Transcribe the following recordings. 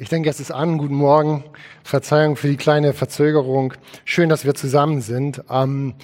Ich denke, es ist an. Guten Morgen. Verzeihung für die kleine Verzögerung. Schön, dass wir zusammen sind. Ähm,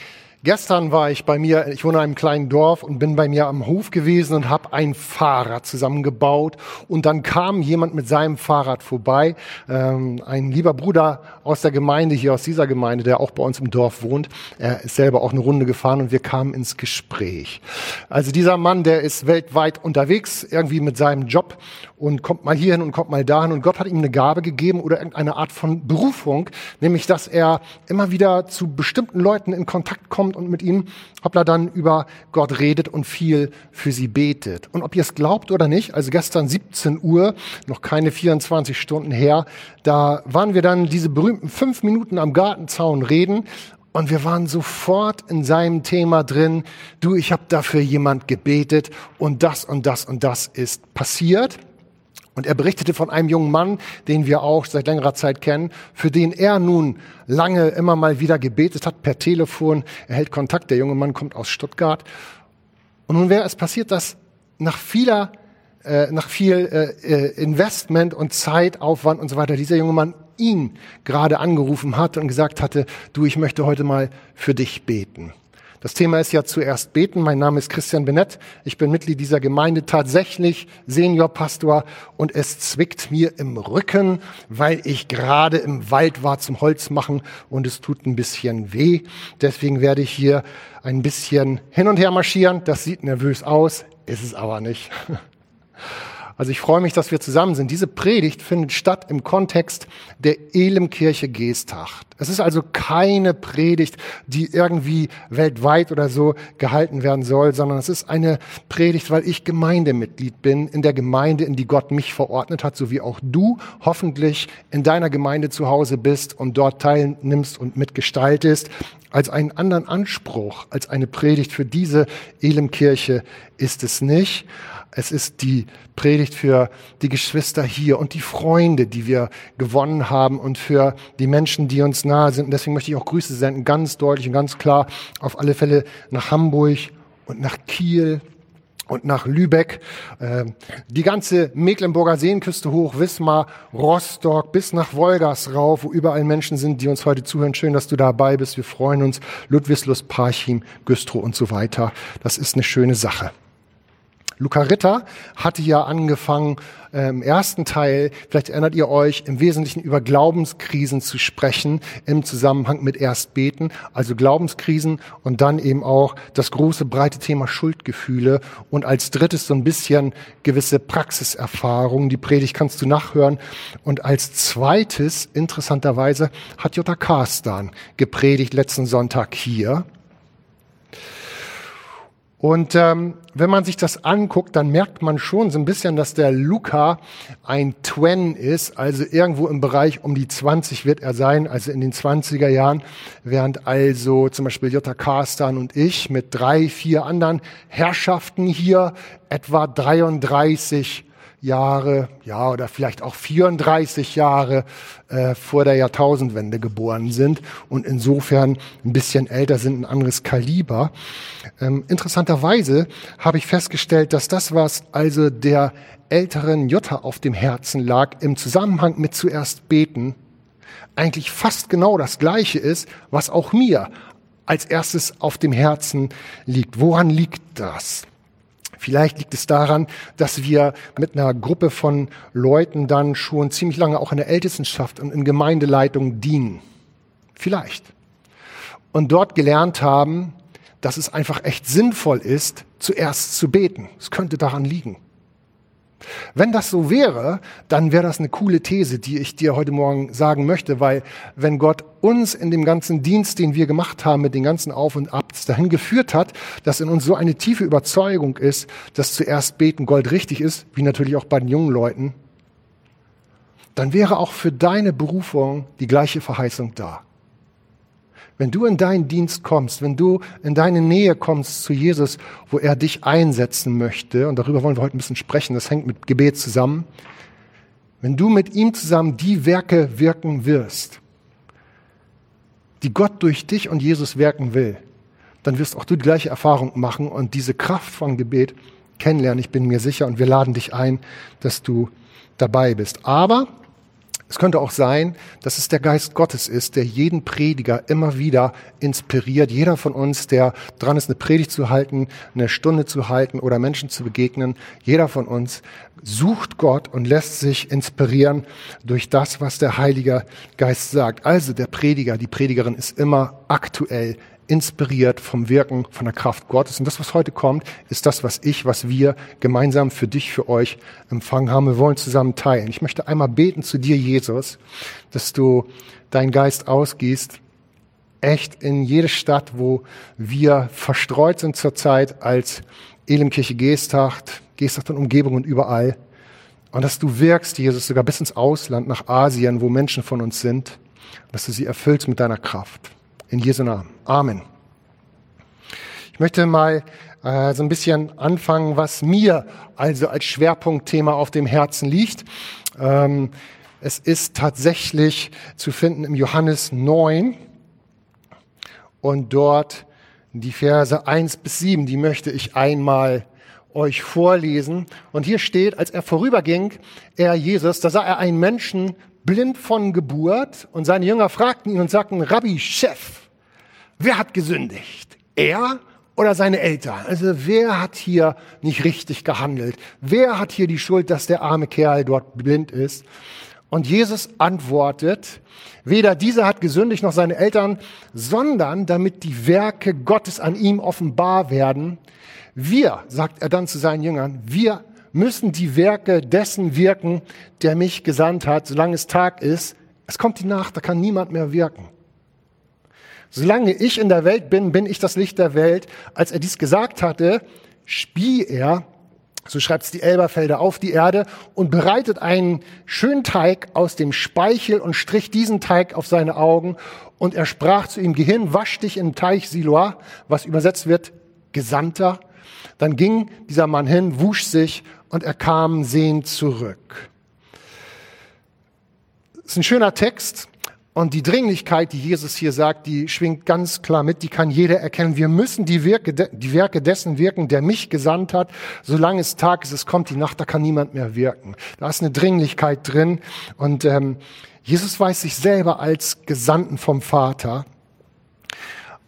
Gestern war ich bei mir, ich wohne in einem kleinen Dorf und bin bei mir am Hof gewesen und habe ein Fahrrad zusammengebaut. Und dann kam jemand mit seinem Fahrrad vorbei, ähm, ein lieber Bruder aus der Gemeinde hier, aus dieser Gemeinde, der auch bei uns im Dorf wohnt. Er ist selber auch eine Runde gefahren und wir kamen ins Gespräch. Also dieser Mann, der ist weltweit unterwegs, irgendwie mit seinem Job und kommt mal hierhin und kommt mal dahin. Und Gott hat ihm eine Gabe gegeben oder irgendeine Art von Berufung, nämlich dass er immer wieder zu bestimmten Leuten in Kontakt kommt kommt und mit ihnen, hoppla, dann über Gott redet und viel für sie betet. Und ob ihr es glaubt oder nicht, also gestern 17 Uhr, noch keine 24 Stunden her, da waren wir dann diese berühmten fünf Minuten am Gartenzaun reden und wir waren sofort in seinem Thema drin. Du, ich habe dafür jemand gebetet und das und das und das ist passiert. Und er berichtete von einem jungen Mann, den wir auch seit längerer Zeit kennen, für den er nun lange immer mal wieder gebetet hat per Telefon. Er hält Kontakt. Der junge Mann kommt aus Stuttgart. Und nun wäre es passiert, dass nach vieler, äh, nach viel äh, äh, Investment und Zeitaufwand und so weiter dieser junge Mann ihn gerade angerufen hat und gesagt hatte, du, ich möchte heute mal für dich beten. Das Thema ist ja zuerst beten. Mein Name ist Christian Benett. Ich bin Mitglied dieser Gemeinde, tatsächlich Seniorpastor und es zwickt mir im Rücken, weil ich gerade im Wald war zum Holz machen und es tut ein bisschen weh. Deswegen werde ich hier ein bisschen hin und her marschieren. Das sieht nervös aus, ist es aber nicht. Also ich freue mich, dass wir zusammen sind. Diese Predigt findet statt im Kontext der Elemkirche Geesthacht. Es ist also keine Predigt, die irgendwie weltweit oder so gehalten werden soll, sondern es ist eine Predigt, weil ich Gemeindemitglied bin in der Gemeinde, in die Gott mich verordnet hat, so wie auch du hoffentlich in deiner Gemeinde zu Hause bist und dort teilnimmst und mitgestaltest. Als einen anderen Anspruch, als eine Predigt für diese Elemkirche ist es nicht. Es ist die Predigt für die Geschwister hier und die Freunde, die wir gewonnen haben und für die Menschen, die uns nahe sind. Und deswegen möchte ich auch Grüße senden, ganz deutlich und ganz klar, auf alle Fälle nach Hamburg und nach Kiel und nach Lübeck, äh, die ganze Mecklenburger Seenküste hoch, Wismar, Rostock bis nach Wolgast rauf, wo überall Menschen sind, die uns heute zuhören. Schön, dass du dabei bist. Wir freuen uns. Ludwigslust, Parchim, Güstrow und so weiter. Das ist eine schöne Sache. Luca Ritter hatte ja angefangen, äh, im ersten Teil, vielleicht erinnert ihr euch, im Wesentlichen über Glaubenskrisen zu sprechen im Zusammenhang mit Erstbeten, also Glaubenskrisen und dann eben auch das große, breite Thema Schuldgefühle und als drittes so ein bisschen gewisse Praxiserfahrungen. Die Predigt kannst du nachhören. Und als zweites, interessanterweise, hat Jutta Karstan gepredigt letzten Sonntag hier. Und ähm, wenn man sich das anguckt, dann merkt man schon so ein bisschen, dass der Luca ein Twen ist, also irgendwo im Bereich um die 20 wird er sein, also in den 20er Jahren, während also zum Beispiel Jutta Karstan und ich mit drei, vier anderen Herrschaften hier etwa 33 Jahre, ja, oder vielleicht auch 34 Jahre äh, vor der Jahrtausendwende geboren sind und insofern ein bisschen älter sind, ein anderes Kaliber. Ähm, interessanterweise habe ich festgestellt, dass das, was also der älteren Jutta auf dem Herzen lag, im Zusammenhang mit zuerst beten, eigentlich fast genau das Gleiche ist, was auch mir als erstes auf dem Herzen liegt. Woran liegt das? Vielleicht liegt es daran, dass wir mit einer Gruppe von Leuten dann schon ziemlich lange auch in der Ältestenschaft und in Gemeindeleitung dienen. Vielleicht. Und dort gelernt haben, dass es einfach echt sinnvoll ist, zuerst zu beten. Es könnte daran liegen. Wenn das so wäre, dann wäre das eine coole These, die ich dir heute Morgen sagen möchte, weil wenn Gott uns in dem ganzen Dienst, den wir gemacht haben, mit den ganzen Auf und Abs dahin geführt hat, dass in uns so eine tiefe Überzeugung ist, dass zuerst beten Gold richtig ist, wie natürlich auch bei den jungen Leuten, dann wäre auch für deine Berufung die gleiche Verheißung da. Wenn du in deinen Dienst kommst, wenn du in deine Nähe kommst zu Jesus, wo er dich einsetzen möchte, und darüber wollen wir heute ein bisschen sprechen, das hängt mit Gebet zusammen, wenn du mit ihm zusammen die Werke wirken wirst, die Gott durch dich und Jesus wirken will, dann wirst auch du die gleiche Erfahrung machen und diese Kraft von Gebet kennenlernen, ich bin mir sicher, und wir laden dich ein, dass du dabei bist. Aber Es könnte auch sein, dass es der Geist Gottes ist, der jeden Prediger immer wieder inspiriert. Jeder von uns, der dran ist, eine Predigt zu halten, eine Stunde zu halten oder Menschen zu begegnen, jeder von uns sucht Gott und lässt sich inspirieren durch das, was der Heilige Geist sagt. Also der Prediger, die Predigerin ist immer aktuell inspiriert vom Wirken, von der Kraft Gottes. Und das, was heute kommt, ist das, was ich, was wir gemeinsam für dich, für euch empfangen haben. Wir wollen zusammen teilen. Ich möchte einmal beten zu dir, Jesus, dass du deinen Geist ausgießt, echt in jede Stadt, wo wir verstreut sind zurzeit als Elimkirche Geesthacht, Geesthacht und Umgebung und überall. Und dass du wirkst, Jesus, sogar bis ins Ausland, nach Asien, wo Menschen von uns sind, dass du sie erfüllst mit deiner Kraft. In Jesu Namen. Amen. Ich möchte mal äh, so ein bisschen anfangen, was mir also als Schwerpunktthema auf dem Herzen liegt. Ähm, es ist tatsächlich zu finden im Johannes 9 und dort die Verse 1 bis 7, die möchte ich einmal euch vorlesen. Und hier steht, als er vorüberging, er Jesus, da sah er einen Menschen blind von Geburt und seine Jünger fragten ihn und sagten, Rabbi, Chef, Wer hat gesündigt? Er oder seine Eltern? Also wer hat hier nicht richtig gehandelt? Wer hat hier die Schuld, dass der arme Kerl dort blind ist? Und Jesus antwortet, weder dieser hat gesündigt noch seine Eltern, sondern damit die Werke Gottes an ihm offenbar werden. Wir, sagt er dann zu seinen Jüngern, wir müssen die Werke dessen wirken, der mich gesandt hat, solange es Tag ist. Es kommt die Nacht, da kann niemand mehr wirken. Solange ich in der Welt bin, bin ich das Licht der Welt. Als er dies gesagt hatte, spie er, so schreibt es die Elberfelder, auf die Erde und bereitet einen schönen Teig aus dem Speichel und strich diesen Teig auf seine Augen. Und er sprach zu ihm, geh hin, wasch dich im Teich Siloa, was übersetzt wird, Gesandter. Dann ging dieser Mann hin, wusch sich und er kam sehend zurück. Das ist ein schöner Text. Und die Dringlichkeit, die Jesus hier sagt, die schwingt ganz klar mit, die kann jeder erkennen. Wir müssen die Werke, die Werke dessen wirken, der mich gesandt hat. Solange es Tag ist, es kommt die Nacht, da kann niemand mehr wirken. Da ist eine Dringlichkeit drin. Und ähm, Jesus weiß sich selber als Gesandten vom Vater.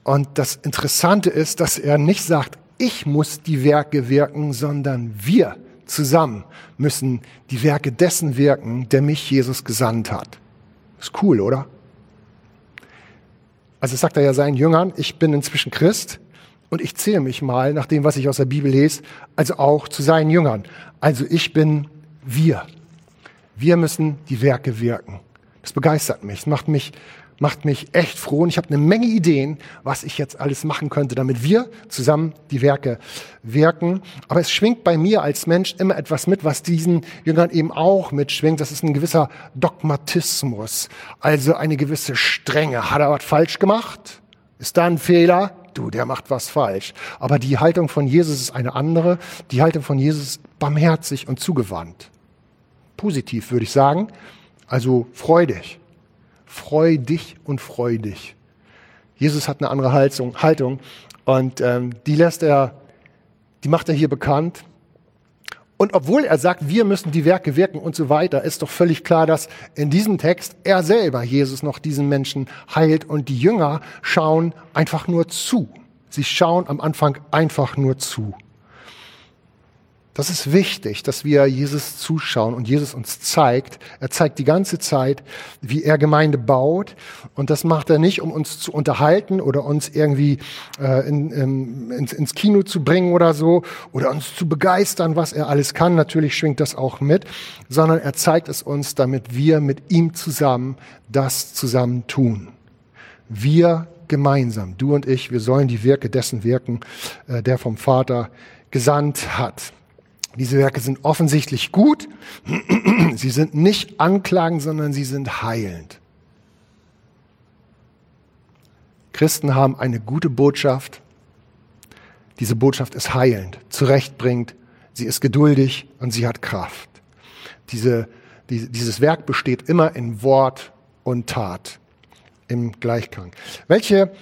Und das Interessante ist, dass er nicht sagt, ich muss die Werke wirken, sondern wir zusammen müssen die Werke dessen wirken, der mich Jesus gesandt hat. Ist cool, oder? Also sagt er ja seinen Jüngern, ich bin inzwischen Christ und ich zähle mich mal nach dem, was ich aus der Bibel lese, also auch zu seinen Jüngern. Also ich bin wir. Wir müssen die Werke wirken. Das begeistert mich, das macht mich macht mich echt froh und ich habe eine Menge Ideen, was ich jetzt alles machen könnte, damit wir zusammen die Werke wirken. Aber es schwingt bei mir als Mensch immer etwas mit, was diesen Jüngern eben auch mitschwingt. Das ist ein gewisser Dogmatismus, also eine gewisse Strenge. Hat er was falsch gemacht? Ist da ein Fehler? Du, der macht was falsch. Aber die Haltung von Jesus ist eine andere. Die Haltung von Jesus ist barmherzig und zugewandt. Positiv würde ich sagen. Also freudig freu dich und freu dich. Jesus hat eine andere Haltung, und ähm, die lässt er, die macht er hier bekannt. Und obwohl er sagt, wir müssen die Werke wirken und so weiter, ist doch völlig klar, dass in diesem Text er selber, Jesus, noch diesen Menschen heilt und die Jünger schauen einfach nur zu. Sie schauen am Anfang einfach nur zu. Das ist wichtig, dass wir Jesus zuschauen und Jesus uns zeigt. Er zeigt die ganze Zeit, wie er Gemeinde baut. Und das macht er nicht, um uns zu unterhalten oder uns irgendwie äh, in, in, ins, ins Kino zu bringen oder so oder uns zu begeistern, was er alles kann. Natürlich schwingt das auch mit, sondern er zeigt es uns, damit wir mit ihm zusammen das zusammen tun. Wir gemeinsam, du und ich, wir sollen die Werke dessen wirken, äh, der vom Vater gesandt hat. Diese Werke sind offensichtlich gut. Sie sind nicht anklagend, sondern sie sind heilend. Christen haben eine gute Botschaft. Diese Botschaft ist heilend, zurechtbringt, sie ist geduldig und sie hat Kraft. Diese, die, dieses Werk besteht immer in Wort und Tat im Gleichklang. Welche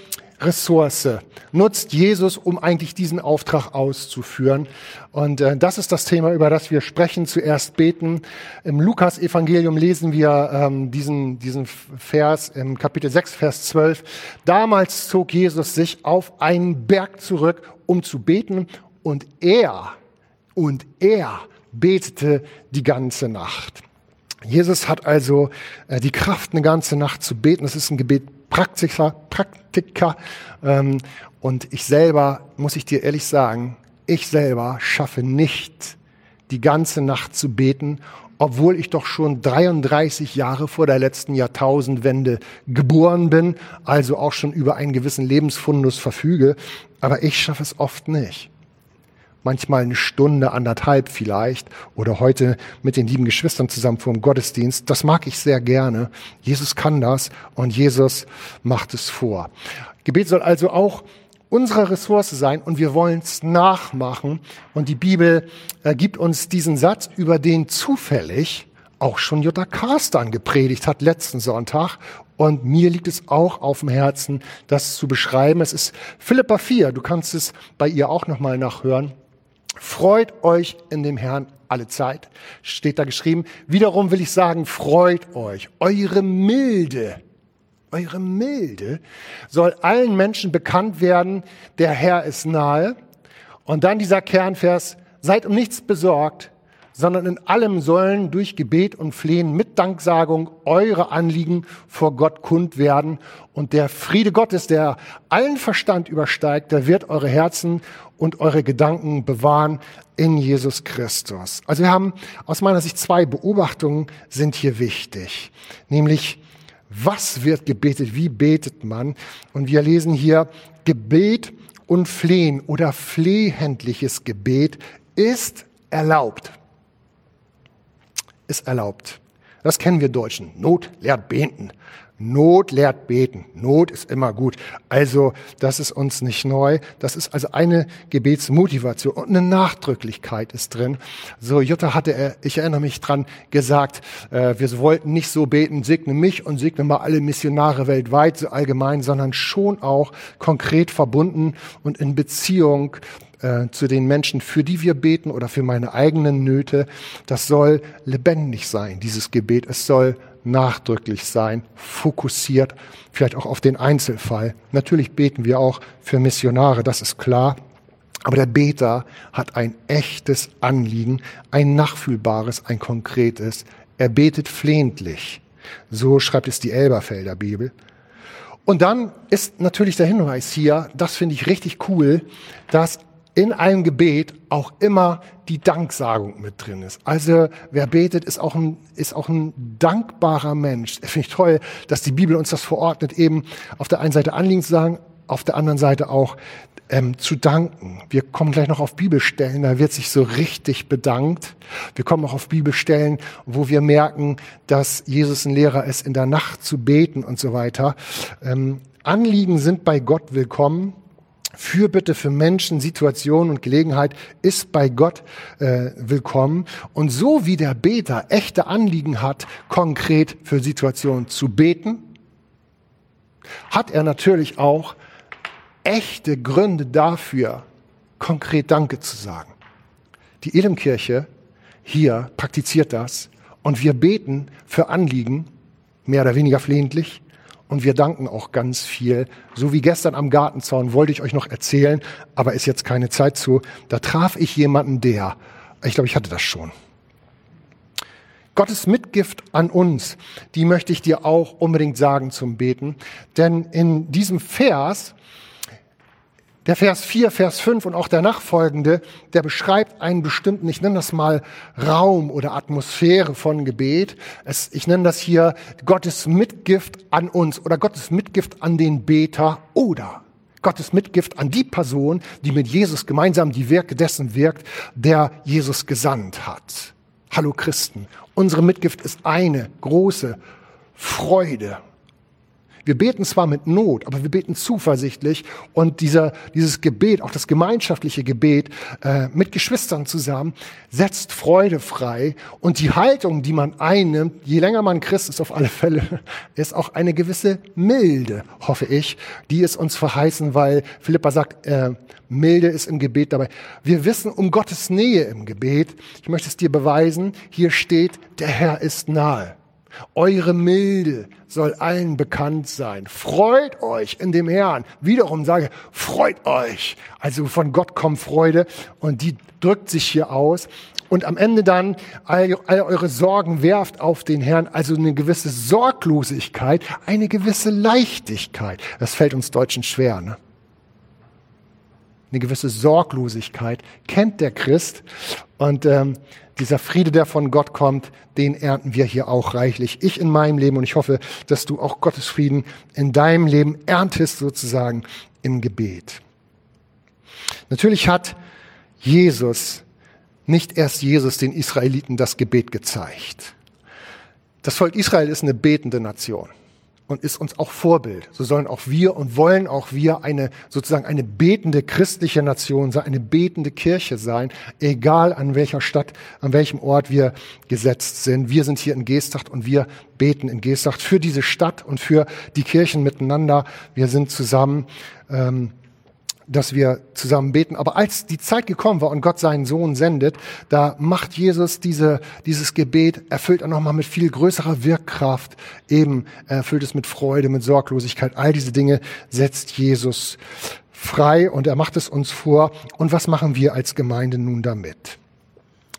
Ressource nutzt Jesus, um eigentlich diesen Auftrag auszuführen? Und äh, das ist das Thema, über das wir sprechen. Zuerst beten. Im Lukas-Evangelium lesen wir ähm, diesen, diesen Vers im Kapitel 6, Vers 12. Damals zog Jesus sich auf einen Berg zurück, um zu beten. Und er, und er betete die ganze Nacht. Jesus hat also äh, die Kraft, eine ganze Nacht zu beten. Das ist ein Gebet Praktiker, Praktiker. Ähm, und ich selber, muss ich dir ehrlich sagen, ich selber schaffe nicht, die ganze Nacht zu beten, obwohl ich doch schon 33 Jahre vor der letzten Jahrtausendwende geboren bin, also auch schon über einen gewissen Lebensfundus verfüge. Aber ich schaffe es oft nicht manchmal eine Stunde, anderthalb vielleicht, oder heute mit den lieben Geschwistern zusammen vor dem Gottesdienst. Das mag ich sehr gerne. Jesus kann das und Jesus macht es vor. Gebet soll also auch unsere Ressource sein und wir wollen es nachmachen. Und die Bibel äh, gibt uns diesen Satz, über den zufällig auch schon Jutta Karstan gepredigt hat letzten Sonntag. Und mir liegt es auch auf dem Herzen, das zu beschreiben. Es ist Philippa 4. Du kannst es bei ihr auch nochmal nachhören. Freut euch in dem Herrn alle Zeit, steht da geschrieben. Wiederum will ich sagen, freut euch. Eure Milde, eure Milde soll allen Menschen bekannt werden, der Herr ist nahe. Und dann dieser Kernvers, seid um nichts besorgt, sondern in allem sollen durch Gebet und Flehen mit Danksagung eure Anliegen vor Gott kund werden. Und der Friede Gottes, der allen Verstand übersteigt, der wird eure Herzen und eure Gedanken bewahren in Jesus Christus. Also wir haben aus meiner Sicht zwei Beobachtungen sind hier wichtig. Nämlich, was wird gebetet? Wie betet man? Und wir lesen hier, Gebet und Flehen oder flehentliches Gebet ist erlaubt ist erlaubt. Das kennen wir Deutschen. Not lehrt beten. Not lehrt beten. Not ist immer gut. Also, das ist uns nicht neu. Das ist also eine Gebetsmotivation und eine Nachdrücklichkeit ist drin. So, Jutta hatte, ich erinnere mich dran, gesagt, äh, wir wollten nicht so beten, segne mich und segne mal alle Missionare weltweit, so allgemein, sondern schon auch konkret verbunden und in Beziehung äh, zu den Menschen, für die wir beten oder für meine eigenen Nöte. Das soll lebendig sein, dieses Gebet. Es soll nachdrücklich sein, fokussiert, vielleicht auch auf den Einzelfall. Natürlich beten wir auch für Missionare, das ist klar. Aber der Beter hat ein echtes Anliegen, ein nachfühlbares, ein konkretes. Er betet flehentlich. So schreibt es die Elberfelder Bibel. Und dann ist natürlich der Hinweis hier, das finde ich richtig cool, dass in einem Gebet auch immer die Danksagung mit drin ist. Also wer betet, ist auch ein, ist auch ein dankbarer Mensch. Finde ich toll, dass die Bibel uns das verordnet, eben auf der einen Seite Anliegen zu sagen, auf der anderen Seite auch ähm, zu danken. Wir kommen gleich noch auf Bibelstellen, da wird sich so richtig bedankt. Wir kommen auch auf Bibelstellen, wo wir merken, dass Jesus ein Lehrer ist, in der Nacht zu beten und so weiter. Ähm, Anliegen sind bei Gott willkommen. Fürbitte für Menschen, Situationen und Gelegenheit ist bei Gott äh, willkommen. Und so wie der Beter echte Anliegen hat, konkret für Situationen zu beten, hat er natürlich auch echte Gründe dafür, konkret Danke zu sagen. Die Elimkirche hier praktiziert das und wir beten für Anliegen, mehr oder weniger flehentlich, und wir danken auch ganz viel. So wie gestern am Gartenzaun wollte ich euch noch erzählen, aber ist jetzt keine Zeit zu. Da traf ich jemanden, der, ich glaube, ich hatte das schon. Gottes Mitgift an uns, die möchte ich dir auch unbedingt sagen zum Beten. Denn in diesem Vers der Vers 4, Vers 5 und auch der nachfolgende, der beschreibt einen bestimmten, ich nenne das mal Raum oder Atmosphäre von Gebet. Es, ich nenne das hier Gottes Mitgift an uns oder Gottes Mitgift an den Beter oder Gottes Mitgift an die Person, die mit Jesus gemeinsam die Werke dessen wirkt, der Jesus gesandt hat. Hallo Christen, unsere Mitgift ist eine große Freude Wir beten zwar mit Not, aber wir beten zuversichtlich und dieser, dieses Gebet, auch das gemeinschaftliche Gebet äh, mit Geschwistern zusammen, setzt Freude frei und die Haltung, die man einnimmt, je länger man Christ ist auf alle Fälle, ist auch eine gewisse Milde, hoffe ich, die es uns verheißen, weil Philippa sagt, äh, Milde ist im Gebet dabei. Wir wissen um Gottes Nähe im Gebet. Ich möchte es dir beweisen. Hier steht, der Herr ist nahe. Eure Milde soll allen bekannt sein. Freut euch in dem Herrn. Wiederum sage, freut euch. Also von Gott kommt Freude und die drückt sich hier aus. Und am Ende dann all, all eure Sorgen werft auf den Herrn. Also eine gewisse Sorglosigkeit, eine gewisse Leichtigkeit. Das fällt uns Deutschen schwer. Ne? eine gewisse Sorglosigkeit kennt der Christ. Und ähm, dieser Friede, der von Gott kommt, den ernten wir hier auch reichlich. Ich in meinem Leben und ich hoffe, dass du auch Gottes Frieden in deinem Leben erntest sozusagen im Gebet. Natürlich hat Jesus, nicht erst Jesus den Israeliten das Gebet gezeigt. Das Volk Israel ist eine betende Nation und ist uns auch Vorbild. So sollen auch wir und wollen auch wir eine sozusagen eine betende christliche Nation sein, eine betende Kirche sein, egal an welcher Stadt, an welchem Ort wir gesetzt sind. Wir sind hier in Geestacht und wir beten in Geestacht für diese Stadt und für die Kirchen miteinander. Wir sind zusammen. Ähm, dass wir zusammen beten. Aber als die Zeit gekommen war und Gott seinen Sohn sendet, da macht Jesus diese, dieses Gebet, erfüllt er nochmal mit viel größerer Wirkkraft, eben erfüllt es mit Freude, mit Sorglosigkeit. All diese Dinge setzt Jesus frei und er macht es uns vor. Und was machen wir als Gemeinde nun damit?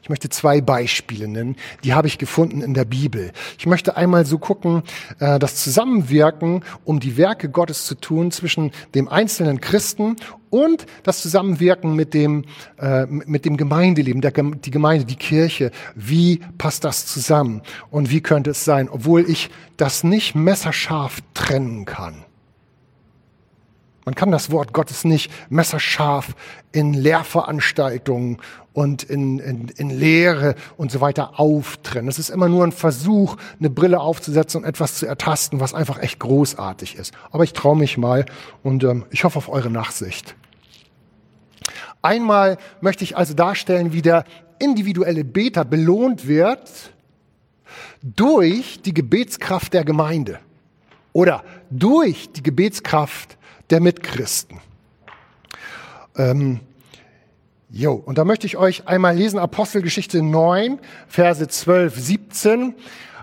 Ich möchte zwei Beispiele nennen, die habe ich gefunden in der Bibel. Ich möchte einmal so gucken, äh, das Zusammenwirken, um die Werke Gottes zu tun zwischen dem einzelnen Christen und das Zusammenwirken mit dem, äh, mit dem Gemeindeleben, der, die Gemeinde, die Kirche. Wie passt das zusammen? Und wie könnte es sein, obwohl ich das nicht messerscharf trennen kann? Man kann das Wort Gottes nicht messerscharf in Lehrveranstaltungen und in, in, in Lehre und so weiter auftrennen. Es ist immer nur ein Versuch, eine Brille aufzusetzen und etwas zu ertasten, was einfach echt großartig ist. Aber ich traue mich mal und ähm, ich hoffe auf eure Nachsicht. Einmal möchte ich also darstellen, wie der individuelle Beter belohnt wird durch die Gebetskraft der Gemeinde oder durch die Gebetskraft der Mitchristen. Ähm, jo, und da möchte ich euch einmal lesen, Apostelgeschichte 9, Verse 12, 17.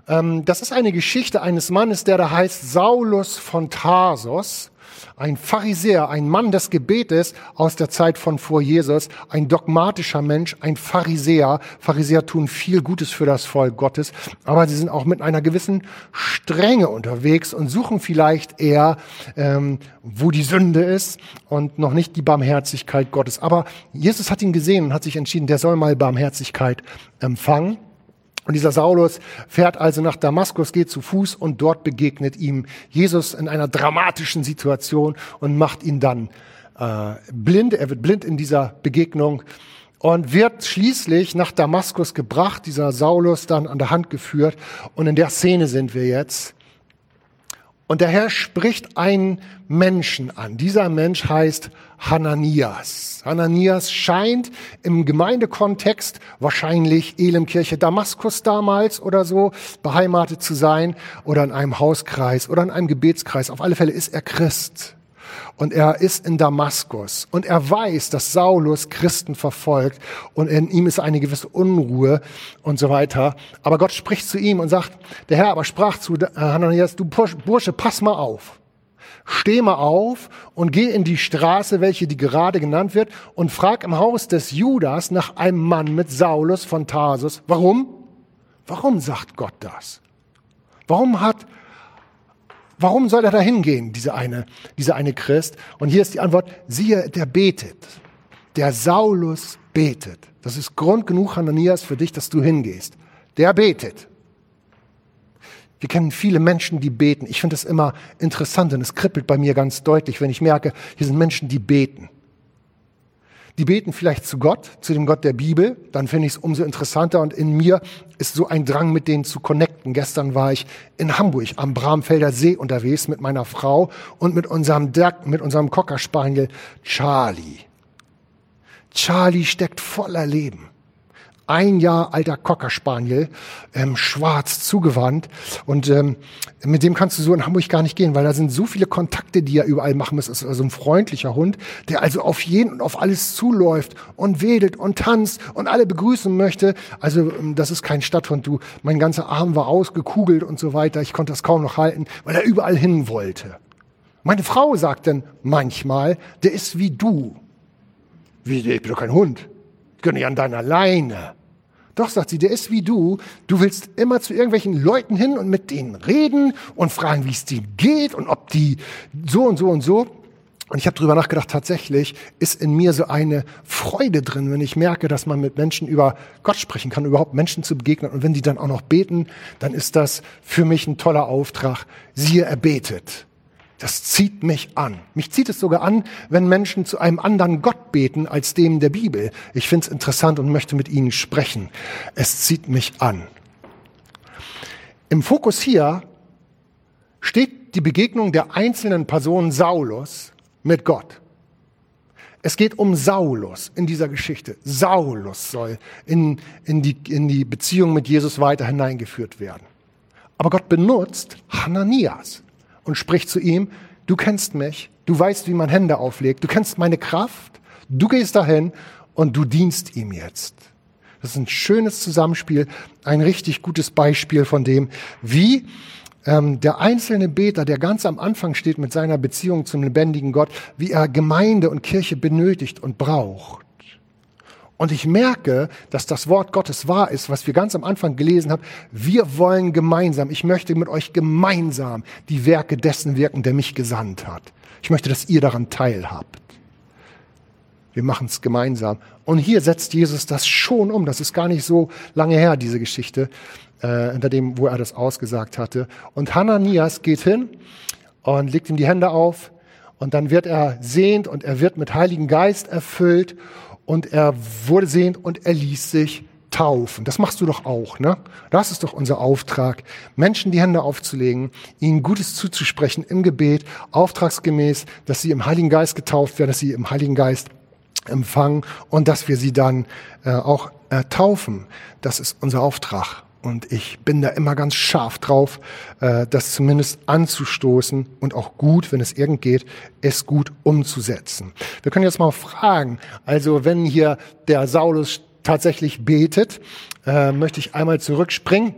Ähm, das ist eine Geschichte eines Mannes, der da heißt Saulus von Tarsos ein Pharisäer, ein Mann des Gebetes aus der Zeit von vor Jesus, ein dogmatischer Mensch, ein Pharisäer. Pharisäer tun viel Gutes für das Volk Gottes, aber sie sind auch mit einer gewissen Strenge unterwegs und suchen vielleicht eher, ähm, wo die Sünde ist und noch nicht die Barmherzigkeit Gottes. Aber Jesus hat ihn gesehen und hat sich entschieden, der soll mal Barmherzigkeit empfangen. Und dieser Saulus fährt also nach Damaskus, geht zu Fuß und dort begegnet ihm Jesus in einer dramatischen Situation und macht ihn dann äh, blind. Er wird blind in dieser Begegnung und wird schließlich nach Damaskus gebracht, dieser Saulus dann an der Hand geführt. Und in der Szene sind wir jetzt. Und der Herr spricht einen Menschen an. Dieser Mensch heißt Hananias. Hananias scheint im Gemeindekontext, wahrscheinlich Elemkirche Damaskus damals oder so, beheimatet zu sein oder in einem Hauskreis oder in einem Gebetskreis. Auf alle Fälle ist er Christ und er ist in Damaskus und er weiß, dass Saulus Christen verfolgt und in ihm ist eine gewisse Unruhe und so weiter. Aber Gott spricht zu ihm und sagt, der Herr aber sprach zu Hananias, du Bursche, pass mal auf. Steh mal auf und geh in die Straße, welche die gerade genannt wird, und frag im Haus des Judas nach einem Mann mit Saulus von Tarsus. Warum? Warum sagt Gott das? Warum hat Warum soll er da hingehen, dieser eine, dieser eine Christ? Und hier ist die Antwort, siehe, der betet. Der Saulus betet. Das ist Grund genug, Hananias, für dich, dass du hingehst. Der betet. Wir kennen viele Menschen, die beten. Ich finde das immer interessant und es kribbelt bei mir ganz deutlich, wenn ich merke, hier sind Menschen, die beten. Die beten vielleicht zu Gott, zu dem Gott der Bibel. Dann finde ich es umso interessanter. Und in mir ist so ein Drang, mit denen zu connecten. Gestern war ich in Hamburg am Bramfelder See unterwegs mit meiner Frau und mit unserem Dirk, mit unserem Cocker Spaniel Charlie. Charlie steckt voller Leben ein Jahr alter Cocker Spaniel, ähm, schwarz zugewandt. Und ähm, mit dem kannst du so in Hamburg gar nicht gehen, weil da sind so viele Kontakte, die er überall machen muss. Ist also ein freundlicher Hund, der also auf jeden und auf alles zuläuft und wedelt und tanzt und alle begrüßen möchte. Also ähm, das ist kein Stadthund. Du, mein ganzer Arm war ausgekugelt und so weiter. Ich konnte das kaum noch halten, weil er überall hin wollte. Meine Frau sagt dann manchmal, der ist wie du. Wie, ich bin doch kein Hund ich an deiner Leine. Doch, sagt sie, der ist wie du. Du willst immer zu irgendwelchen Leuten hin und mit denen reden und fragen, wie es denen geht und ob die so und so und so. Und ich habe drüber nachgedacht, tatsächlich ist in mir so eine Freude drin, wenn ich merke, dass man mit Menschen über Gott sprechen kann, überhaupt Menschen zu begegnen. Und wenn die dann auch noch beten, dann ist das für mich ein toller Auftrag. Siehe, er betet. Das zieht mich an. Mich zieht es sogar an, wenn Menschen zu einem anderen Gott beten als dem der Bibel. Ich finde es interessant und möchte mit ihnen sprechen. Es zieht mich an. Im Fokus hier steht die Begegnung der einzelnen Person Saulus mit Gott. Es geht um Saulus in dieser Geschichte. Saulus soll in, in, die, in die Beziehung mit Jesus weiter hineingeführt werden. Aber Gott benutzt Hananias und spricht zu ihm, du kennst mich, du weißt, wie man Hände auflegt, du kennst meine Kraft, du gehst dahin und du dienst ihm jetzt. Das ist ein schönes Zusammenspiel, ein richtig gutes Beispiel von dem, wie ähm, der einzelne Beter, der ganz am Anfang steht mit seiner Beziehung zum lebendigen Gott, wie er Gemeinde und Kirche benötigt und braucht. Und ich merke, dass das Wort Gottes wahr ist, was wir ganz am Anfang gelesen haben. Wir wollen gemeinsam, ich möchte mit euch gemeinsam die Werke dessen wirken, der mich gesandt hat. Ich möchte, dass ihr daran teilhabt. Wir machen es gemeinsam. Und hier setzt Jesus das schon um. Das ist gar nicht so lange her, diese Geschichte, äh, hinter dem, wo er das ausgesagt hatte. Und Hananias geht hin und legt ihm die Hände auf. Und dann wird er sehend und er wird mit Heiligen Geist erfüllt und er wurde sehend und er ließ sich taufen. Das machst du doch auch, ne? Das ist doch unser Auftrag, Menschen die Hände aufzulegen, ihnen Gutes zuzusprechen im Gebet, auftragsgemäß, dass sie im Heiligen Geist getauft werden, dass sie im Heiligen Geist empfangen und dass wir sie dann äh, auch äh, taufen. Das ist unser Auftrag. Und ich bin da immer ganz scharf drauf, äh, das zumindest anzustoßen und auch gut, wenn es irgend geht, es gut umzusetzen. Wir können jetzt mal fragen, also wenn hier der Saulus tatsächlich betet, äh, möchte ich einmal zurückspringen,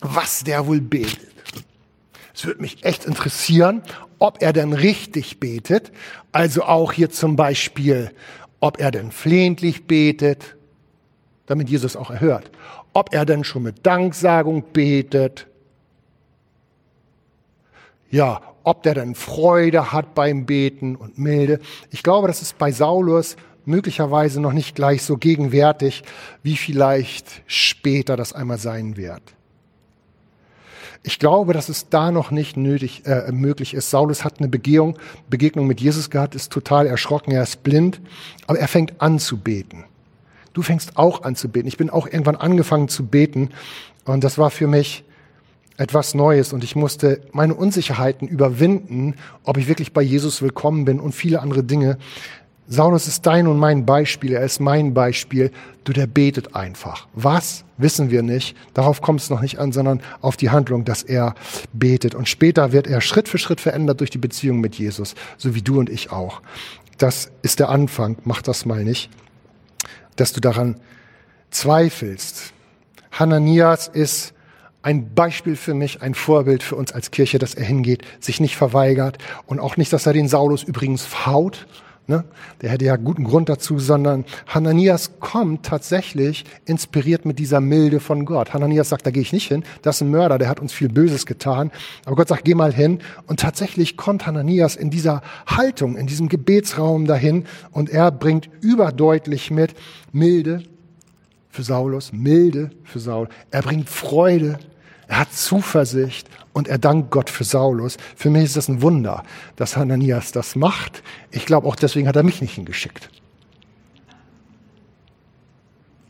was der wohl betet. Es würde mich echt interessieren, ob er denn richtig betet, also auch hier zum Beispiel, ob er denn flehentlich betet, damit Jesus auch erhört ob er denn schon mit Danksagung betet. Ja, ob der denn Freude hat beim Beten und Milde. Ich glaube, das ist bei Saulus möglicherweise noch nicht gleich so gegenwärtig, wie vielleicht später das einmal sein wird. Ich glaube, dass es da noch nicht nötig, äh, möglich ist. Saulus hat eine Begehung, Begegnung mit Jesus gehabt, ist total erschrocken, er ist blind, aber er fängt an zu beten du fängst auch an zu beten. Ich bin auch irgendwann angefangen zu beten und das war für mich etwas Neues und ich musste meine Unsicherheiten überwinden, ob ich wirklich bei Jesus willkommen bin und viele andere Dinge. Saulus ist dein und mein Beispiel, er ist mein Beispiel. Du, der betet einfach. Was, wissen wir nicht. Darauf kommt es noch nicht an, sondern auf die Handlung, dass er betet. Und später wird er Schritt für Schritt verändert durch die Beziehung mit Jesus, so wie du und ich auch. Das ist der Anfang, mach das mal nicht dass du daran zweifelst. Hananias ist ein Beispiel für mich, ein Vorbild für uns als Kirche, dass er hingeht, sich nicht verweigert und auch nicht, dass er den Saulus übrigens faut, Ne? Der hätte ja guten Grund dazu, sondern Hananias kommt tatsächlich inspiriert mit dieser Milde von Gott. Hananias sagt, da gehe ich nicht hin, das ist ein Mörder, der hat uns viel Böses getan. Aber Gott sagt, geh mal hin. Und tatsächlich kommt Hananias in dieser Haltung, in diesem Gebetsraum dahin und er bringt überdeutlich mit Milde für Saulus, Milde für Saul. Er bringt Freude er hat Zuversicht und er dankt Gott für Saulus. Für mich ist das ein Wunder, dass Hananias das macht. Ich glaube auch deswegen hat er mich nicht hingeschickt.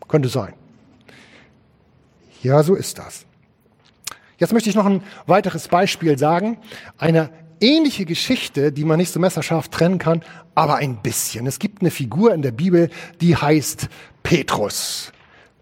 Könnte sein. Ja, so ist das. Jetzt möchte ich noch ein weiteres Beispiel sagen. Eine ähnliche Geschichte, die man nicht so messerscharf trennen kann, aber ein bisschen. Es gibt eine Figur in der Bibel, die heißt Petrus.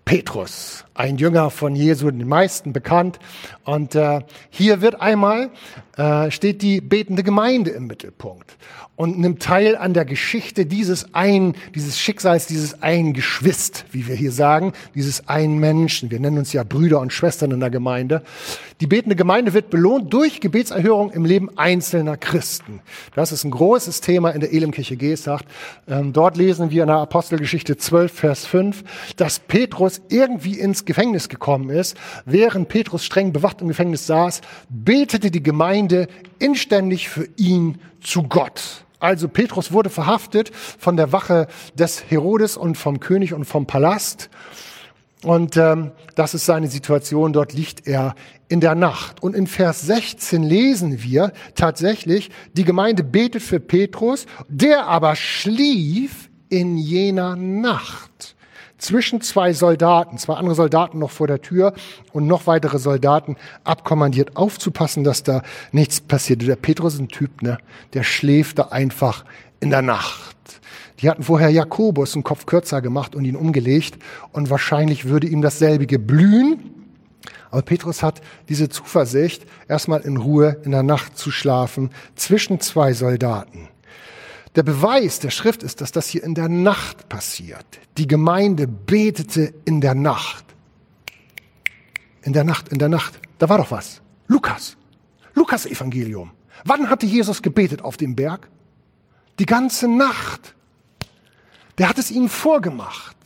Petrus, ein Jünger von Jesu, den meisten bekannt. Und äh, hier wird einmal, äh, steht die betende Gemeinde im Mittelpunkt und nimmt teil an der Geschichte dieses ein, dieses Schicksals, dieses ein Geschwist, wie wir hier sagen, dieses ein Menschen. Wir nennen uns ja Brüder und Schwestern in der Gemeinde. Die betende Gemeinde wird belohnt durch Gebetserhörung im Leben einzelner Christen. Das ist ein großes Thema in der Elimkirche Gesacht. Ähm, dort lesen wir in der Apostelgeschichte 12, Vers 5, dass Petrus irgendwie ins Gefängnis gekommen ist. Während Petrus streng bewacht im Gefängnis saß, betete die Gemeinde inständig für ihn zu Gott. Also Petrus wurde verhaftet von der Wache des Herodes und vom König und vom Palast. Und ähm, das ist seine Situation. Dort liegt er in der Nacht. Und in Vers 16 lesen wir tatsächlich, die Gemeinde betet für Petrus, der aber schlief in jener Nacht zwischen zwei Soldaten, zwei andere Soldaten noch vor der Tür und noch weitere Soldaten abkommandiert, aufzupassen, dass da nichts passiert. Der Petrus ist ein Typ, ne? der schläft da einfach in der Nacht. Die hatten vorher Jakobus einen Kopf kürzer gemacht und ihn umgelegt und wahrscheinlich würde ihm dasselbe blühen. Aber Petrus hat diese Zuversicht, erstmal in Ruhe in der Nacht zu schlafen zwischen zwei Soldaten. Der Beweis der Schrift ist, dass das hier in der Nacht passiert. Die Gemeinde betete in der Nacht. In der Nacht, in der Nacht. Da war doch was. Lukas. Lukas Evangelium. Wann hatte Jesus gebetet auf dem Berg? Die ganze Nacht. Der hat es ihnen vorgemacht.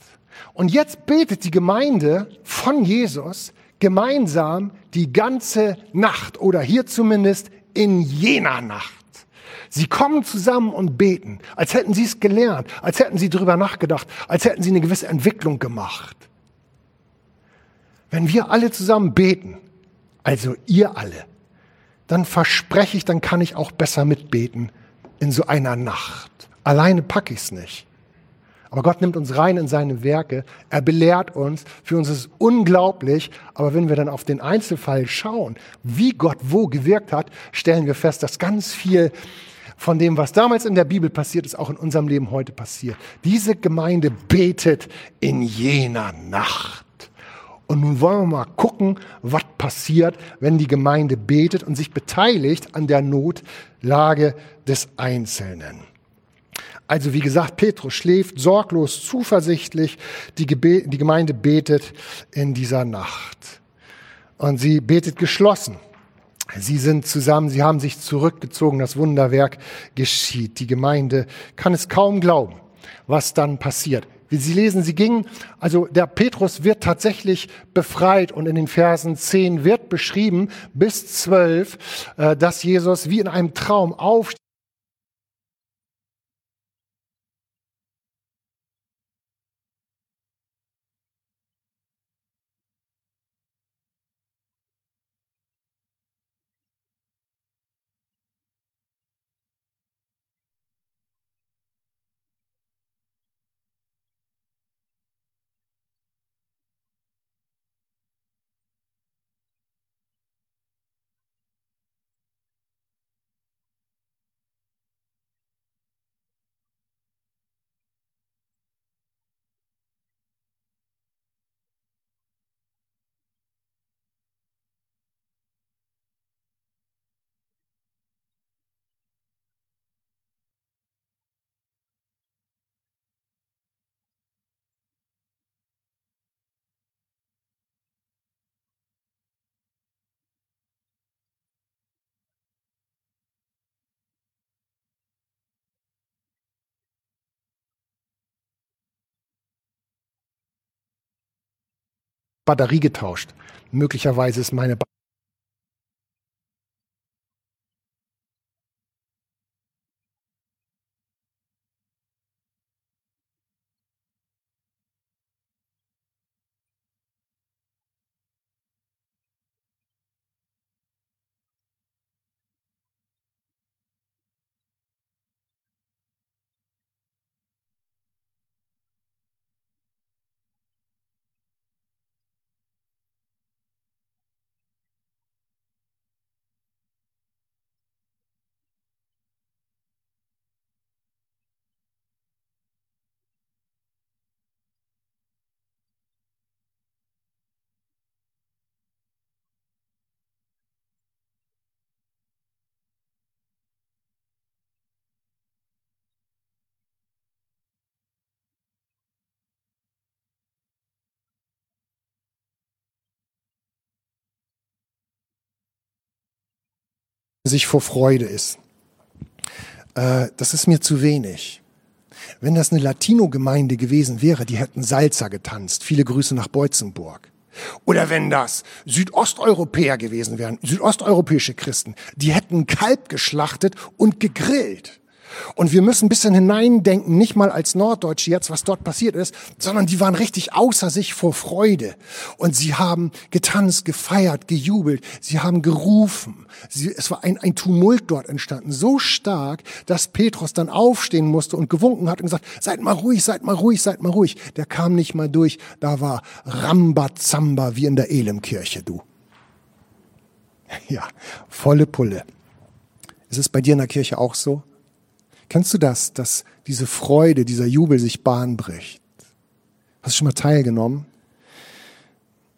Und jetzt betet die Gemeinde von Jesus gemeinsam die ganze Nacht oder hier zumindest in jener Nacht. Sie kommen zusammen und beten, als hätten sie es gelernt, als hätten sie drüber nachgedacht, als hätten sie eine gewisse Entwicklung gemacht. Wenn wir alle zusammen beten, also ihr alle, dann verspreche ich, dann kann ich auch besser mitbeten in so einer Nacht. Alleine packe ich es nicht. Aber Gott nimmt uns rein in seine Werke. Er belehrt uns. Für uns ist es unglaublich. Aber wenn wir dann auf den Einzelfall schauen, wie Gott wo gewirkt hat, stellen wir fest, dass ganz viel von dem, was damals in der Bibel passiert ist, auch in unserem Leben heute passiert. Diese Gemeinde betet in jener Nacht. Und nun wollen wir mal gucken, was passiert, wenn die Gemeinde betet und sich beteiligt an der Notlage des Einzelnen. Also wie gesagt, Petrus schläft sorglos, zuversichtlich, die, die Gemeinde betet in dieser Nacht. Und sie betet geschlossen. Sie sind zusammen, sie haben sich zurückgezogen, das Wunderwerk geschieht. Die Gemeinde kann es kaum glauben, was dann passiert. Wie Sie lesen, sie gingen, also der Petrus wird tatsächlich befreit und in den Versen 10 wird beschrieben bis 12, äh, dass Jesus wie in einem Traum aufsteht Batterie getauscht. Möglicherweise ist meine sich vor Freude ist. Äh, das ist mir zu wenig. Wenn das eine Latino-Gemeinde gewesen wäre, die hätten Salsa getanzt. Viele Grüße nach Beutzenburg. Oder wenn das Südosteuropäer gewesen wären, südosteuropäische Christen, die hätten Kalb geschlachtet und gegrillt. Und wir müssen ein bisschen hineindenken, nicht mal als Norddeutsche jetzt, was dort passiert ist, sondern die waren richtig außer sich vor Freude. Und sie haben getanzt, gefeiert, gejubelt, sie haben gerufen. Sie, es war ein, ein Tumult dort entstanden, so stark, dass Petrus dann aufstehen musste und gewunken hat und gesagt, seid mal ruhig, seid mal ruhig, seid mal ruhig. Der kam nicht mal durch, da war Rambazamba wie in der Elemkirche, du. Ja, volle Pulle. Ist es bei dir in der Kirche auch so? Kennst du das, dass diese Freude, dieser Jubel sich Bahn bricht? Hast du schon mal teilgenommen?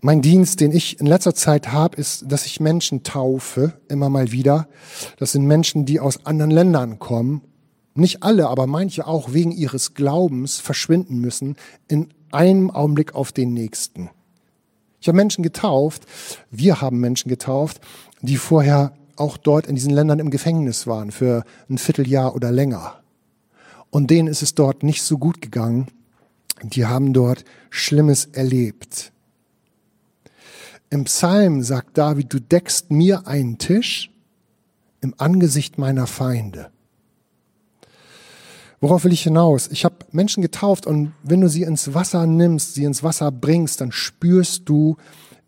Mein Dienst, den ich in letzter Zeit habe, ist, dass ich Menschen taufe, immer mal wieder. Das sind Menschen, die aus anderen Ländern kommen. Nicht alle, aber manche auch wegen ihres Glaubens verschwinden müssen in einem Augenblick auf den nächsten. Ich habe Menschen getauft, wir haben Menschen getauft, die vorher auch dort in diesen Ländern im Gefängnis waren für ein Vierteljahr oder länger. Und denen ist es dort nicht so gut gegangen. Die haben dort Schlimmes erlebt. Im Psalm sagt David, du deckst mir einen Tisch im Angesicht meiner Feinde. Worauf will ich hinaus? Ich habe Menschen getauft und wenn du sie ins Wasser nimmst, sie ins Wasser bringst, dann spürst du,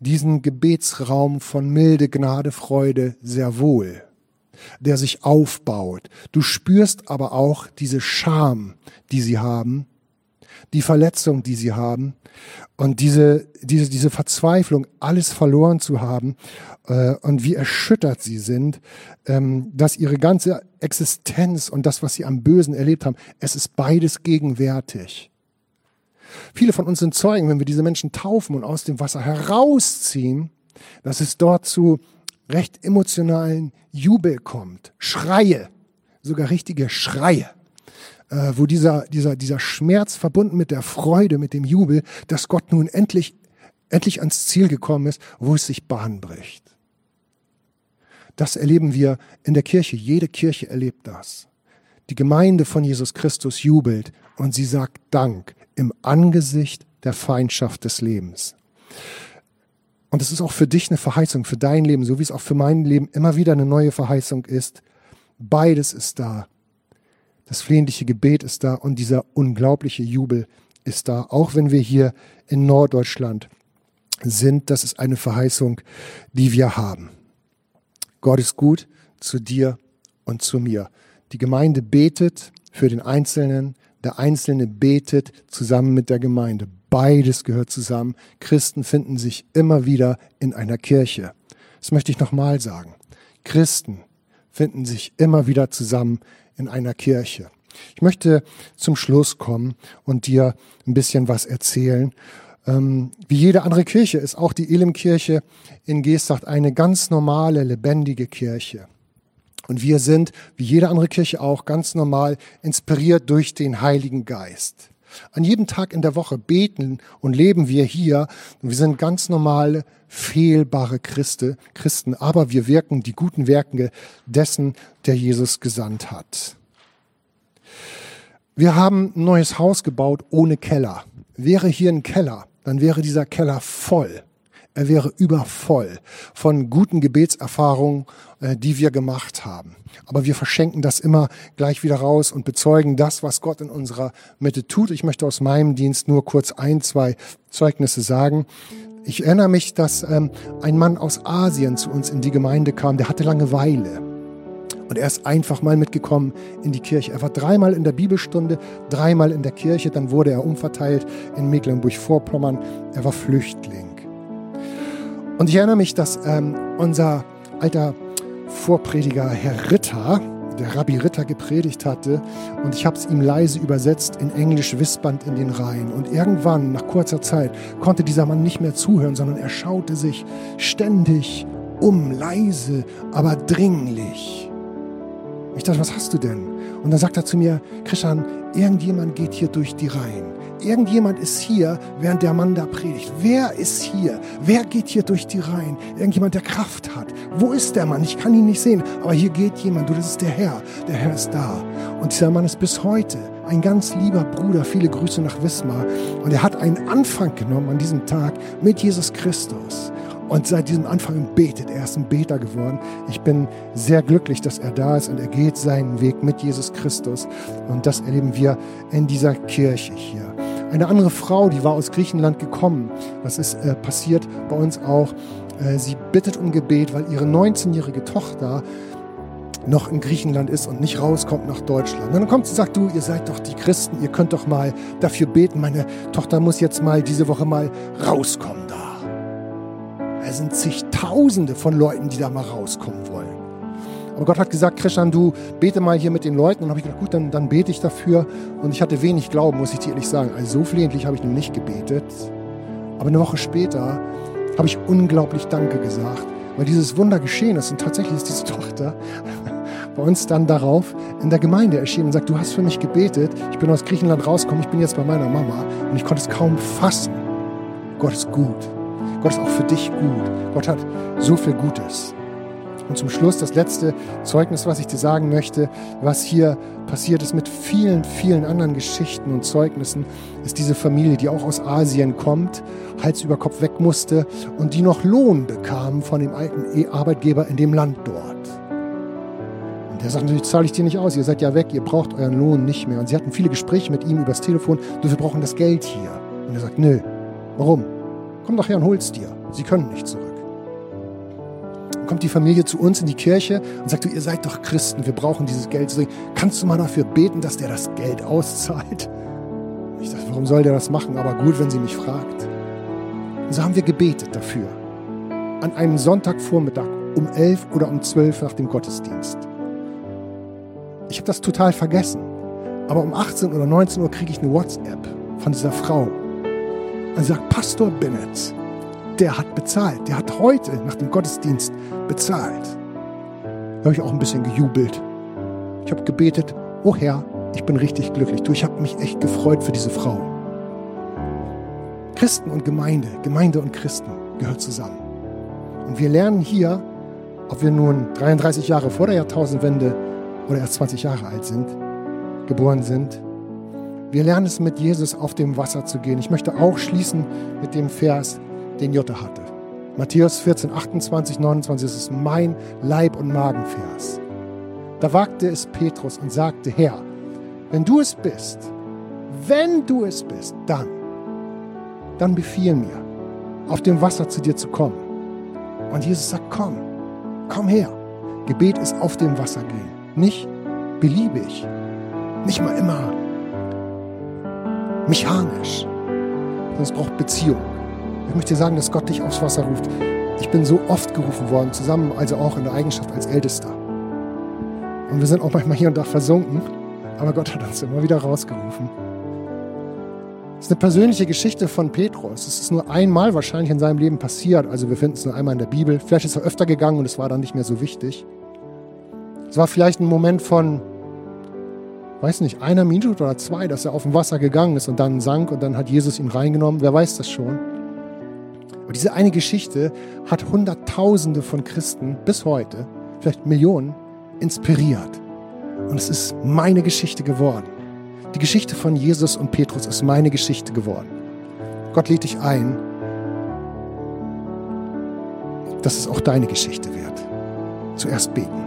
diesen Gebetsraum von Milde, Gnade, Freude sehr wohl, der sich aufbaut. Du spürst aber auch diese Scham, die sie haben, die Verletzung, die sie haben und diese, diese, diese Verzweiflung, alles verloren zu haben äh, und wie erschüttert sie sind, ähm, dass ihre ganze Existenz und das, was sie am Bösen erlebt haben, es ist beides gegenwärtig. Viele von uns sind Zeugen, wenn wir diese Menschen taufen und aus dem Wasser herausziehen, dass es dort zu recht emotionalen Jubel kommt. Schreie, sogar richtige Schreie, äh, wo dieser, dieser, dieser Schmerz verbunden mit der Freude, mit dem Jubel, dass Gott nun endlich, endlich ans Ziel gekommen ist, wo es sich Bahn bricht. Das erleben wir in der Kirche. Jede Kirche erlebt das. Die Gemeinde von Jesus Christus jubelt und sie sagt Dank im Angesicht der Feindschaft des Lebens. Und es ist auch für dich eine Verheißung, für dein Leben, so wie es auch für mein Leben immer wieder eine neue Verheißung ist. Beides ist da. Das flehentliche Gebet ist da und dieser unglaubliche Jubel ist da, auch wenn wir hier in Norddeutschland sind. Das ist eine Verheißung, die wir haben. Gott ist gut zu dir und zu mir. Die Gemeinde betet für den Einzelnen, der Einzelne betet zusammen mit der Gemeinde. Beides gehört zusammen. Christen finden sich immer wieder in einer Kirche. Das möchte ich nochmal sagen. Christen finden sich immer wieder zusammen in einer Kirche. Ich möchte zum Schluss kommen und dir ein bisschen was erzählen. Ähm, wie jede andere Kirche ist auch die Elimkirche in Geesthacht eine ganz normale, lebendige Kirche. Und wir sind, wie jede andere Kirche auch, ganz normal inspiriert durch den Heiligen Geist. An jedem Tag in der Woche beten und leben wir hier. Wir sind ganz normale, fehlbare Christe, Christen, aber wir wirken die guten Werke dessen, der Jesus gesandt hat. Wir haben ein neues Haus gebaut ohne Keller. Wäre hier ein Keller, dann wäre dieser Keller voll. Er wäre übervoll von guten Gebetserfahrungen, äh, die wir gemacht haben. Aber wir verschenken das immer gleich wieder raus und bezeugen das, was Gott in unserer Mitte tut. Ich möchte aus meinem Dienst nur kurz ein, zwei Zeugnisse sagen. Ich erinnere mich, dass ähm, ein Mann aus Asien zu uns in die Gemeinde kam, der hatte Langeweile. Und er ist einfach mal mitgekommen in die Kirche. Er war dreimal in der Bibelstunde, dreimal in der Kirche, dann wurde er umverteilt in Mecklenburg-Vorpommern. Er war Flüchtling. Und ich erinnere mich, dass ähm, unser alter Vorprediger Herr Ritter, der Rabbi Ritter gepredigt hatte und ich habe es ihm leise übersetzt in Englisch wispernd in den Reihen. Und irgendwann, nach kurzer Zeit, konnte dieser Mann nicht mehr zuhören, sondern er schaute sich ständig um, leise, aber dringlich. Ich dachte, was hast du denn? Und dann sagt er zu mir, Christian, irgendjemand geht hier durch die Reihen irgendjemand ist hier, während der Mann da predigt. Wer ist hier? Wer geht hier durch die Reihen? Irgendjemand, der Kraft hat. Wo ist der Mann? Ich kann ihn nicht sehen, aber hier geht jemand. Du, das ist der Herr. Der Herr ist da. Und dieser Mann ist bis heute ein ganz lieber Bruder. Viele Grüße nach Wismar. Und er hat einen Anfang genommen an diesem Tag mit Jesus Christus. Und seit diesem Anfang betet. Er ist ein Beter geworden. Ich bin sehr glücklich, dass er da ist und er geht seinen Weg mit Jesus Christus. Und das erleben wir in dieser Kirche hier. Eine andere Frau, die war aus Griechenland gekommen. Das ist äh, passiert bei uns auch. Äh, sie bittet um Gebet, weil ihre 19-jährige Tochter noch in Griechenland ist und nicht rauskommt nach Deutschland. Und dann kommt sie und sagt, du, ihr seid doch die Christen, ihr könnt doch mal dafür beten, meine Tochter muss jetzt mal diese Woche mal rauskommen. Es sind zigtausende von Leuten, die da mal rauskommen wollen. Aber Gott hat gesagt, Christian, du bete mal hier mit den Leuten. Und habe ich gedacht, gut, dann, dann bete ich dafür. Und ich hatte wenig Glauben, muss ich dir ehrlich sagen. Also so flehentlich habe ich nun nicht gebetet. Aber eine Woche später habe ich unglaublich Danke gesagt, weil dieses Wunder geschehen ist. Und tatsächlich ist diese Tochter bei uns dann darauf in der Gemeinde erschienen und sagt, du hast für mich gebetet, ich bin aus Griechenland rausgekommen, ich bin jetzt bei meiner Mama. Und ich konnte es kaum fassen. Gott ist gut. Gott ist auch für dich gut. Gott hat so viel Gutes. Und zum Schluss das letzte Zeugnis, was ich dir sagen möchte, was hier passiert ist mit vielen, vielen anderen Geschichten und Zeugnissen, ist diese Familie, die auch aus Asien kommt, Hals über Kopf weg musste und die noch Lohn bekam von dem alten Arbeitgeber in dem Land dort. Und der sagt natürlich, zahle ich dir nicht aus, ihr seid ja weg, ihr braucht euren Lohn nicht mehr. Und sie hatten viele Gespräche mit ihm übers Telefon, du, wir brauchen das Geld hier. Und er sagt, nö, warum? Komm doch her und hol's dir. Sie können nicht zurück. Dann kommt die Familie zu uns in die Kirche und sagt, du, ihr seid doch Christen, wir brauchen dieses Geld. Kannst du mal dafür beten, dass der das Geld auszahlt? Ich dachte, warum soll der das machen? Aber gut, wenn sie mich fragt. Und so haben wir gebetet dafür. An einem Sonntagvormittag um 11 oder um 12 nach dem Gottesdienst. Ich habe das total vergessen. Aber um 18 oder 19 Uhr kriege ich eine WhatsApp von dieser Frau. Und sagt, Pastor Bennett, der hat bezahlt. Der hat heute nach dem Gottesdienst bezahlt. Da habe ich auch ein bisschen gejubelt. Ich habe gebetet, oh Herr, ich bin richtig glücklich. Du, ich habe mich echt gefreut für diese Frau. Christen und Gemeinde, Gemeinde und Christen gehört zusammen. Und wir lernen hier, ob wir nun 33 Jahre vor der Jahrtausendwende oder erst 20 Jahre alt sind, geboren sind, wir lernen es mit Jesus auf dem Wasser zu gehen. Ich möchte auch schließen mit dem Vers, den Jutta hatte. Matthäus 14, 28, 29, das ist mein Leib- und Magenvers. Da wagte es Petrus und sagte, Herr, wenn du es bist, wenn du es bist, dann, dann befiehl mir, auf dem Wasser zu dir zu kommen. Und Jesus sagt, komm, komm her. Gebet ist auf dem Wasser gehen, nicht beliebig, nicht mal immer mechanisch, sondern es braucht Beziehung. Ich möchte dir sagen, dass Gott dich aufs Wasser ruft. Ich bin so oft gerufen worden, zusammen also auch in der Eigenschaft als Ältester. Und wir sind auch manchmal hier und da versunken, aber Gott hat uns immer wieder rausgerufen. Es ist eine persönliche Geschichte von Petrus. Es ist nur einmal wahrscheinlich in seinem Leben passiert. Also wir finden es nur einmal in der Bibel. Vielleicht ist er öfter gegangen und es war dann nicht mehr so wichtig. Es war vielleicht ein Moment von weiß nicht, einer Minute oder zwei, dass er auf dem Wasser gegangen ist und dann sank und dann hat Jesus ihn reingenommen. Wer weiß das schon? Aber diese eine Geschichte hat Hunderttausende von Christen bis heute, vielleicht Millionen, inspiriert. Und es ist meine Geschichte geworden. Die Geschichte von Jesus und Petrus ist meine Geschichte geworden. Gott lädt dich ein, dass es auch deine Geschichte wird. Zuerst beten.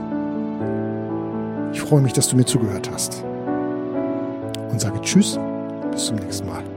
Ich freue mich, dass du mir zugehört hast und sage Tschüss, bis zum nächsten Mal.